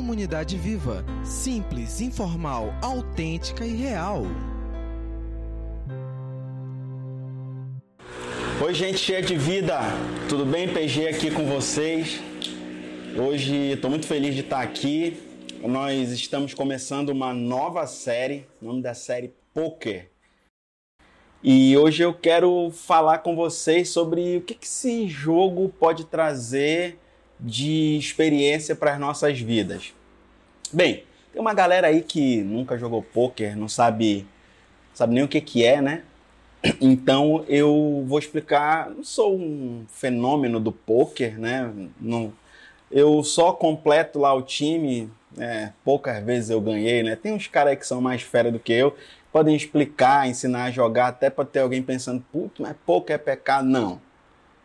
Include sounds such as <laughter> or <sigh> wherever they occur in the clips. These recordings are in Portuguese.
Comunidade Viva. Simples, informal, autêntica e real. Oi, gente cheia de vida. Tudo bem? PG aqui com vocês. Hoje estou muito feliz de estar aqui. Nós estamos começando uma nova série, o nome da série Poker. E hoje eu quero falar com vocês sobre o que esse jogo pode trazer de experiência para as nossas vidas. Bem, tem uma galera aí que nunca jogou poker, não sabe, sabe nem o que, que é, né? <clears throat> Então eu vou explicar. Não sou um fenômeno do poker, né? Não, eu só completo lá o time. É, poucas vezes eu ganhei, né? Tem uns caras que são mais fera do que eu, podem explicar, ensinar a jogar, até para ter alguém pensando, putz, mas poker é pecado. Não.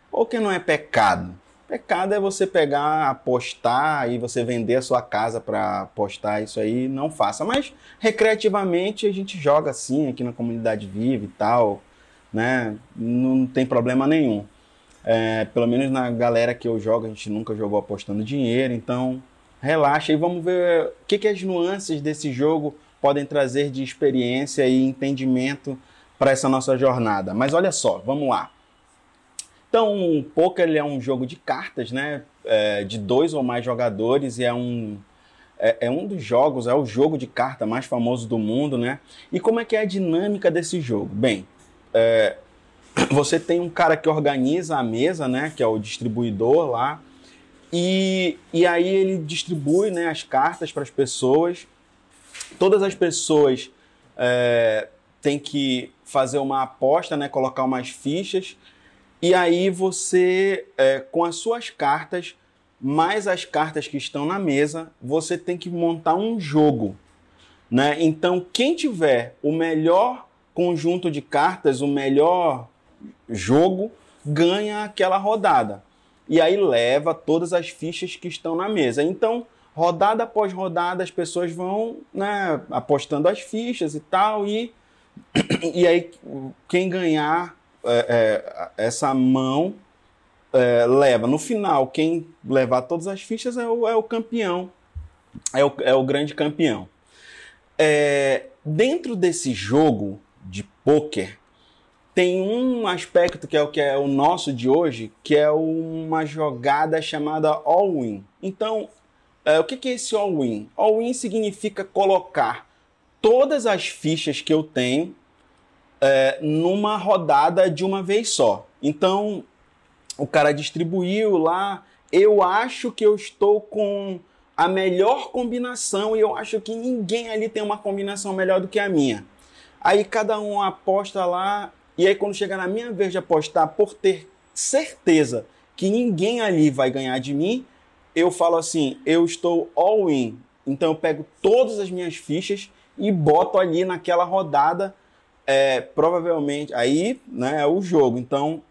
Poker não é pecado. Pecado é você pegar, apostar e você vender a sua casa para apostar. Isso aí não faça. Mas recreativamente a gente joga assim aqui na comunidade viva e tal, né? Não tem problema nenhum. É, pelo menos na galera que eu jogo, a gente nunca jogou apostando dinheiro, então relaxa e vamos ver o que, que as nuances desse jogo podem trazer de experiência e entendimento para essa nossa jornada. Mas olha só, vamos lá. Então, o poker é um jogo de cartas, né? É, de dois ou mais jogadores e é um é, é, um dos jogos, é o jogo de carta mais famoso do mundo, né? E como é que é a dinâmica desse jogo? Bem, é, <clears throat> você tem um cara que organiza a mesa, né? Que é o distribuidor lá. E, e aí ele distribui né, as cartas para as pessoas. Todas as pessoas é, têm que fazer uma aposta, né? Colocar umas fichas e aí você, é, com as suas cartas, mais as cartas que estão na mesa, você tem que montar um jogo. Né? Então, quem tiver o melhor conjunto de cartas, o melhor jogo, ganha aquela rodada. E aí leva todas as fichas que estão na mesa. Então, rodada após rodada, as pessoas vão né, apostando as fichas e tal. E, <coughs> e aí, quem ganhar é, é, essa mão é, leva. No final, quem levar todas as fichas é o, é o campeão, é o, é o grande campeão. É, dentro desse jogo de pôquer, tem um aspecto que é o que é o nosso de hoje, que é uma jogada chamada all-in. Então, é, o que, que é esse all-in? All-in significa colocar todas as fichas que eu tenho é, numa rodada de uma vez só. Então, o cara distribuiu lá. Eu acho que eu estou com a melhor combinação e eu acho que ninguém ali tem uma combinação melhor do que a minha. Aí cada um aposta lá, e aí quando chega na minha vez de apostar, por ter certeza que ninguém ali vai ganhar de mim, eu falo assim: eu estou all in. Então eu pego todas as minhas fichas e boto ali naquela rodada é, provavelmente aí né, é o jogo. Então,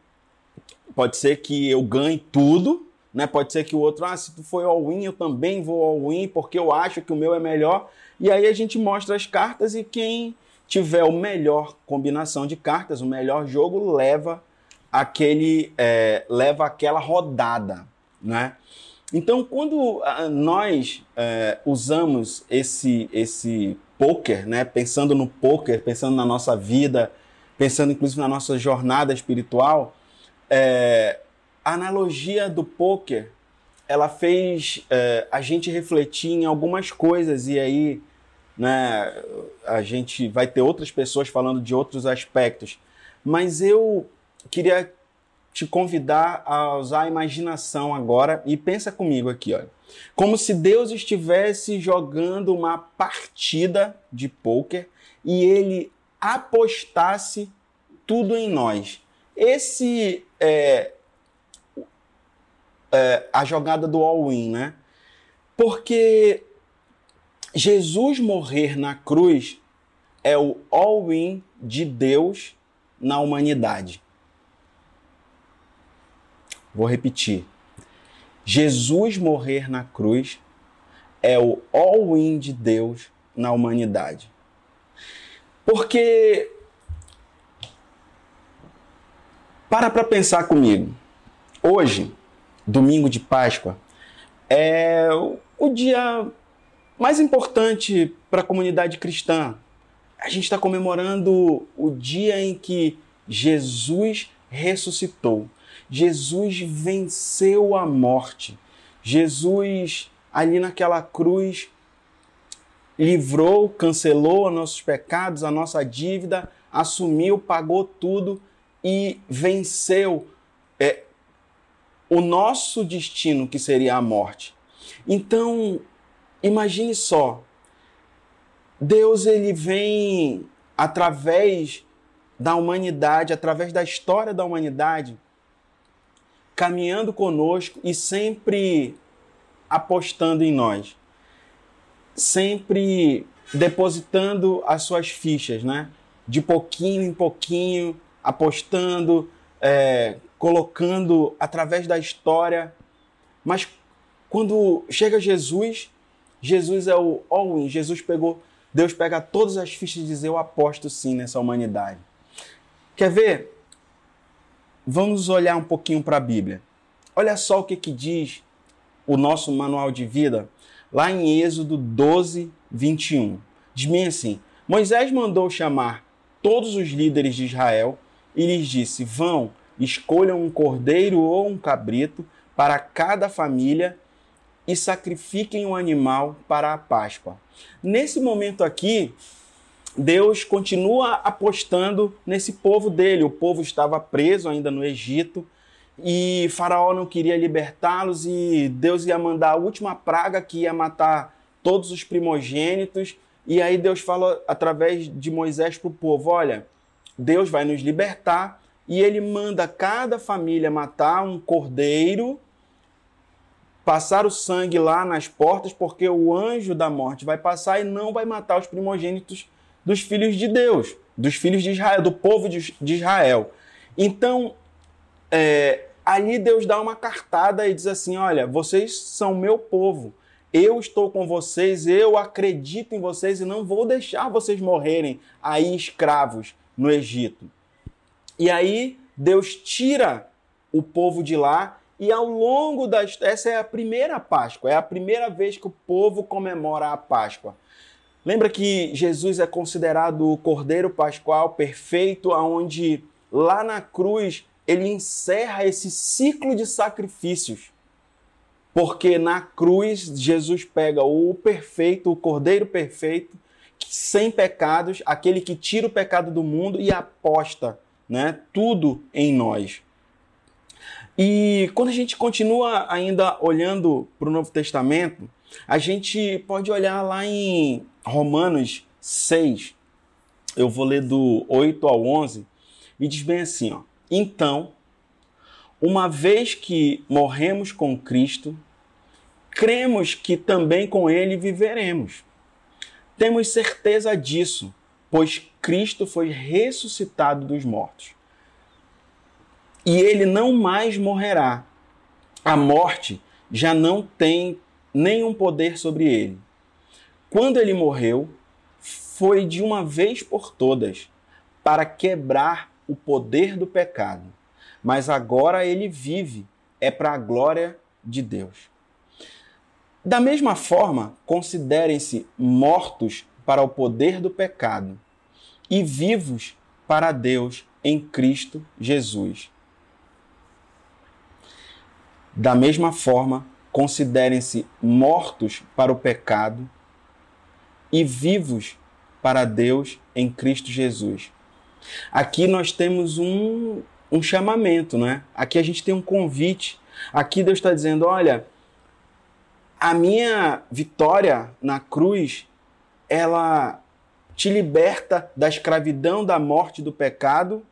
pode ser que eu ganhe tudo, né? Pode ser que o outro, ah, se tu foi all-in, eu também vou all-in, porque eu acho que o meu é melhor. E aí a gente mostra as cartas e quem tiver o melhor combinação de cartas, o melhor jogo, leva aquele é, leva aquela rodada, né? Então, quando ah, nós é, usamos esse esse poker, né? Pensando no poker, pensando na nossa vida, pensando inclusive na nossa jornada espiritual, é, a analogia do poker, ela fez é, a gente refletir em algumas coisas e aí, né? A gente vai ter outras pessoas falando de outros aspectos, mas eu queria te convidar a usar a imaginação agora e pensa comigo aqui, olha. Como se Deus estivesse jogando uma partida de pôquer e ele apostasse tudo em nós. Esse é, é a jogada do all-in, né? Porque Jesus morrer na cruz é o all-in de Deus na humanidade. Vou repetir. Jesus morrer na cruz é o all-in de Deus na humanidade. Porque para para pensar comigo. Hoje, domingo de Páscoa, é o dia Mais importante para a comunidade cristã, a gente está comemorando o dia em que Jesus ressuscitou. Jesus venceu a morte. Jesus, ali naquela cruz, livrou, cancelou os nossos pecados, a nossa dívida, assumiu, pagou tudo e venceu é, o nosso destino, que seria a morte. Então, imagine só, Deus ele vem através da humanidade, através da história da humanidade, caminhando conosco e sempre apostando em nós, sempre depositando as suas fichas, né? De pouquinho em pouquinho, apostando, é, colocando através da história. Mas quando chega Jesus, Jesus é o all-in. Jesus pegou, Deus pega todas as fichas e diz: Eu aposto sim nessa humanidade. Quer ver? Vamos olhar um pouquinho para a Bíblia. Olha só o que, que diz o nosso manual de vida lá em Êxodo 12, 21. Diz bem assim: Moisés mandou chamar todos os líderes de Israel e lhes disse: Vão, escolham um cordeiro ou um cabrito para cada família e sacrifiquem um animal para a Páscoa. Nesse momento aqui, Deus continua apostando nesse povo dele. O povo estava preso ainda no Egito e Faraó não queria libertá-los e Deus ia mandar a última praga que ia matar todos os primogênitos. E aí Deus fala através de Moisés para o povo: olha, Deus vai nos libertar e ele manda cada família matar um cordeiro, passar o sangue lá nas portas, porque o anjo da morte vai passar e não vai matar os primogênitos dos filhos de Deus, dos filhos de Israel, do povo de Israel. Então, é, ali Deus dá uma cartada e diz assim: Olha, vocês são meu povo, eu estou com vocês, eu acredito em vocês e não vou deixar vocês morrerem aí escravos no Egito. E aí Deus tira o povo de lá e ao longo das. Essa é a primeira Páscoa, é a primeira vez que o povo comemora a Páscoa. Lembra que Jesus é considerado o Cordeiro Pascual perfeito, aonde lá na cruz ele encerra esse ciclo de sacrifícios. Porque na cruz Jesus pega o perfeito, o Cordeiro perfeito, sem pecados, aquele que tira o pecado do mundo e aposta, né, tudo em nós. E quando a gente continua ainda olhando para o Novo Testamento, a gente pode olhar lá em Romanos 6, eu vou ler do 8 ao 11, e diz bem assim: ó, Então, uma vez que morremos com Cristo, cremos que também com Ele viveremos. Temos certeza disso, pois Cristo foi ressuscitado dos mortos. E ele não mais morrerá. A morte já não tem nenhum poder sobre ele. Quando ele morreu, foi de uma vez por todas, para quebrar o poder do pecado. Mas agora ele vive, é para a glória de Deus. Da mesma forma, considerem-se mortos para o poder do pecado e vivos para Deus em Cristo Jesus. Da mesma forma, considerem-se mortos para o pecado e vivos para Deus em Cristo Jesus. Aqui nós temos um, um chamamento, né? Aqui a gente tem um convite. Aqui Deus está dizendo: olha, a minha vitória na cruz, ela te liberta da escravidão, da morte, do pecado,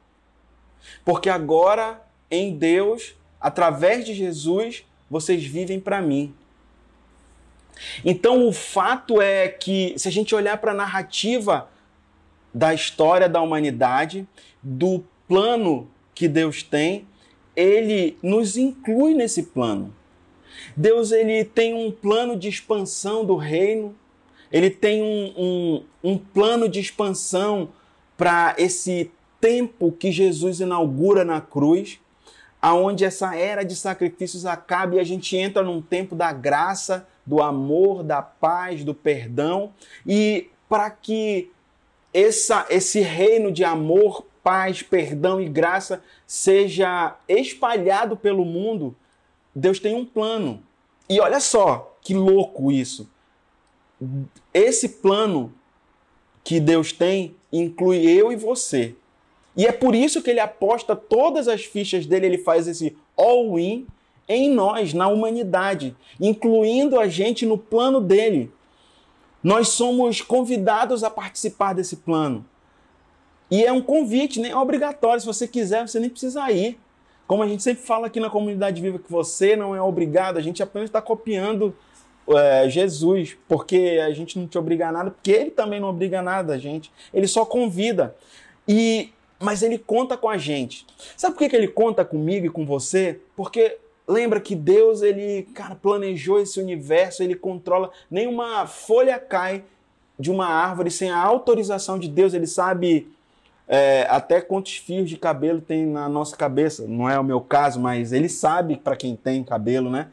porque agora em Deus, através de Jesus, vocês vivem para mim. Então o fato é que, se a gente olhar para a narrativa da história da humanidade, do plano que Deus tem, ele nos inclui nesse plano. Deus ele tem um plano de expansão do reino, ele tem um, um, um plano de expansão para esse tempo que Jesus inaugura na cruz aonde essa era de sacrifícios acaba e a gente entra num tempo da graça, do amor, da paz, do perdão e para que essa, esse reino de amor, paz, perdão e graça seja espalhado pelo mundo, Deus tem um plano. E olha só que louco isso. Esse plano que Deus tem inclui eu e você. E é por isso que ele aposta todas as fichas dele, ele faz esse all-in em nós, na humanidade, incluindo a gente no plano dele. Nós somos convidados a participar desse plano. E é um convite, nem é obrigatório. Se você quiser, você nem precisa ir. Como a gente sempre fala aqui na comunidade viva, que você não é obrigado, a gente apenas está copiando é, Jesus, porque a gente não te obriga a nada, porque ele também não obriga nada a gente. Ele só convida. E mas ele conta com a gente. Sabe por que, que ele conta comigo e com você? Porque lembra que Deus, ele, cara, planejou esse universo, ele controla, nenhuma folha cai de uma árvore sem a autorização de Deus, ele sabe é, até quantos fios de cabelo tem na nossa cabeça. Não é o meu caso, mas ele sabe para quem tem cabelo, né?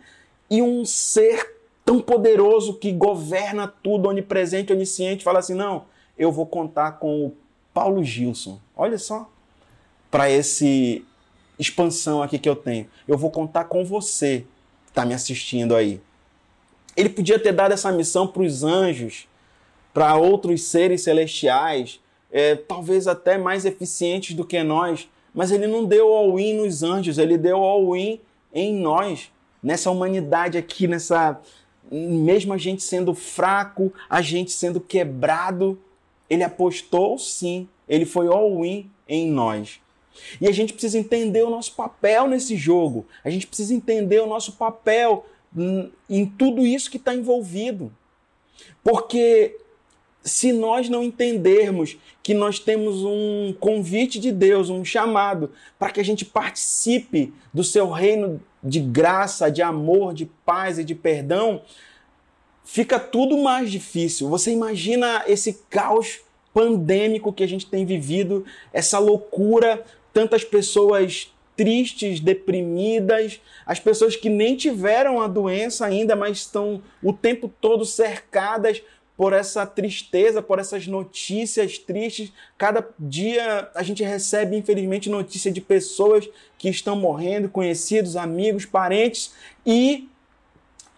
E um ser tão poderoso que governa tudo, onipresente, onisciente, fala assim: não, eu vou contar com o Paulo Gilson. Olha só, para esse expansão aqui que eu tenho. Eu vou contar com você que está me assistindo aí. Ele podia ter dado essa missão para os anjos, para outros seres celestiais, é, talvez até mais eficientes do que nós, mas ele não deu all-in nos anjos, ele deu all-in em nós, nessa humanidade aqui, nessa. Mesmo a gente sendo fraco, a gente sendo quebrado, ele apostou sim, ele foi all-in em nós. E a gente precisa entender o nosso papel nesse jogo, a gente precisa entender o nosso papel em tudo isso que está envolvido. Porque se nós não entendermos que nós temos um convite de Deus, um chamado, para que a gente participe do seu reino de graça, de amor, de paz e de perdão, fica tudo mais difícil. Você imagina esse caos pandêmico que a gente tem vivido, essa loucura, tantas pessoas tristes, deprimidas, as pessoas que nem tiveram a doença ainda, mas estão o tempo todo cercadas por essa tristeza, por essas notícias tristes. Cada dia a gente recebe, infelizmente, notícia de pessoas que estão morrendo, conhecidos, amigos, parentes, e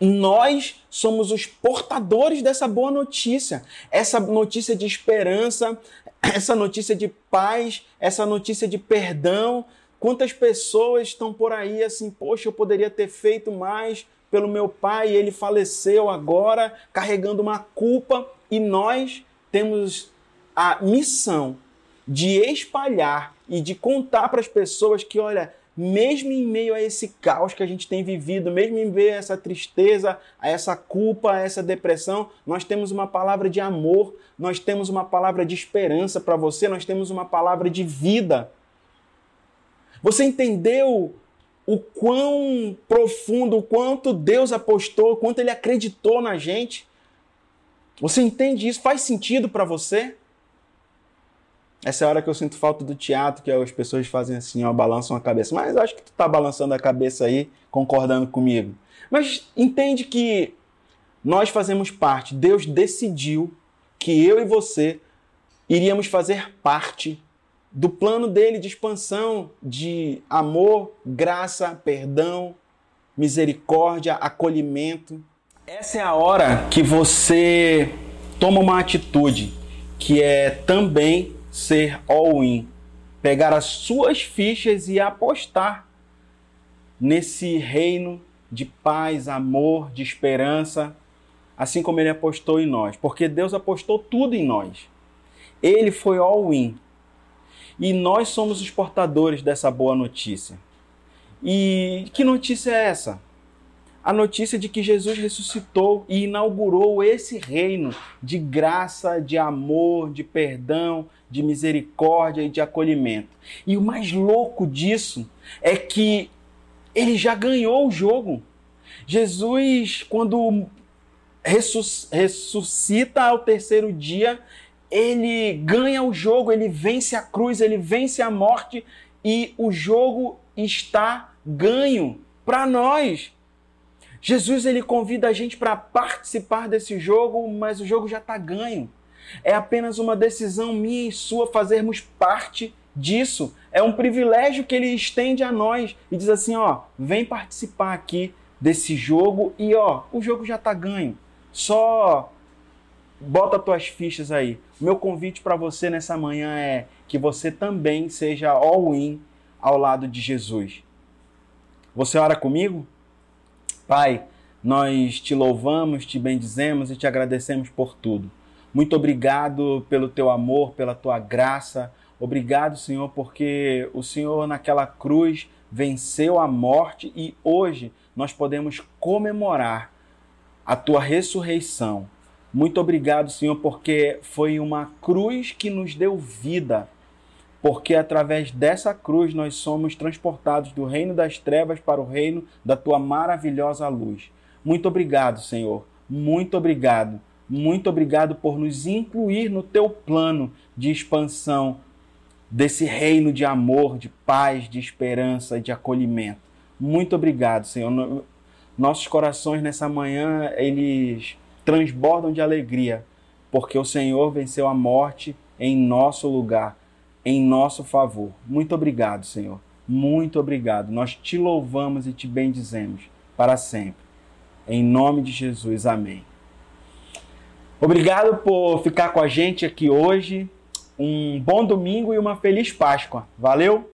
nós somos os portadores dessa boa notícia, essa notícia de esperança, <clears throat> essa notícia de paz, essa notícia de perdão. Quantas pessoas estão por aí assim, poxa, eu poderia ter feito mais, pelo meu pai, ele faleceu agora, carregando uma culpa, e nós temos a missão de espalhar e de contar para as pessoas que, olha, mesmo em meio a esse caos que a gente tem vivido, mesmo em meio a essa tristeza, a essa culpa, a essa depressão, nós temos uma palavra de amor, nós temos uma palavra de esperança para você, nós temos uma palavra de vida. Você entendeu o quão profundo, o quanto Deus apostou, o quanto Ele acreditou na gente. Você entende isso? Faz sentido para você? Essa é a hora que eu sinto falta do teatro, que as pessoas fazem assim, ó, balançam a cabeça. Mas acho que tu tá balançando a cabeça aí, concordando comigo. Mas entende que nós fazemos parte. Deus decidiu que eu e você iríamos fazer parte do plano dele de expansão de amor, graça, perdão, misericórdia, acolhimento. Essa é a hora que você toma uma atitude que é também ser all-in, pegar as suas fichas e apostar nesse reino de paz, amor, de esperança, assim como ele apostou em nós, porque Deus apostou tudo em nós. Ele foi all-in. E nós somos os portadores dessa boa notícia. E que notícia é essa? A notícia de que Jesus ressuscitou e inaugurou esse reino de graça, de amor, de perdão, de misericórdia e de acolhimento. E o mais louco disso é que ele já ganhou o jogo. Jesus, quando ressuscita ao terceiro dia, ele ganha o jogo, ele vence a cruz, ele vence a morte e o jogo está ganho para nós. Jesus ele convida a gente para participar desse jogo, mas o jogo já está ganho. É apenas uma decisão minha e sua fazermos parte disso. É um privilégio que ele estende a nós e diz assim, ó, vem participar aqui desse jogo e ó, o jogo já está ganho. Só bota tuas fichas aí. Meu convite para você nessa manhã é que você também seja all-in ao lado de Jesus. Você ora comigo? Pai, nós te louvamos, te bendizemos e te agradecemos por tudo. Muito obrigado pelo teu amor, pela tua graça. Obrigado, Senhor, porque o Senhor naquela cruz venceu a morte e hoje nós podemos comemorar a tua ressurreição. Muito obrigado, Senhor, porque foi uma cruz que nos deu vida. Porque através dessa cruz nós somos transportados do reino das trevas para o reino da tua maravilhosa luz. Muito obrigado, Senhor. Muito obrigado. Muito obrigado por nos incluir no teu plano de expansão desse reino de amor, de paz, de esperança e de acolhimento. Muito obrigado, Senhor. Nossos corações nessa manhã, eles transbordam de alegria, porque o Senhor venceu a morte em nosso lugar, em nosso favor. Muito obrigado, Senhor. Muito obrigado. Nós te louvamos e te bendizemos para sempre. Em nome de Jesus. Amém. Obrigado por ficar com a gente aqui hoje. Um bom domingo e uma feliz Páscoa. Valeu!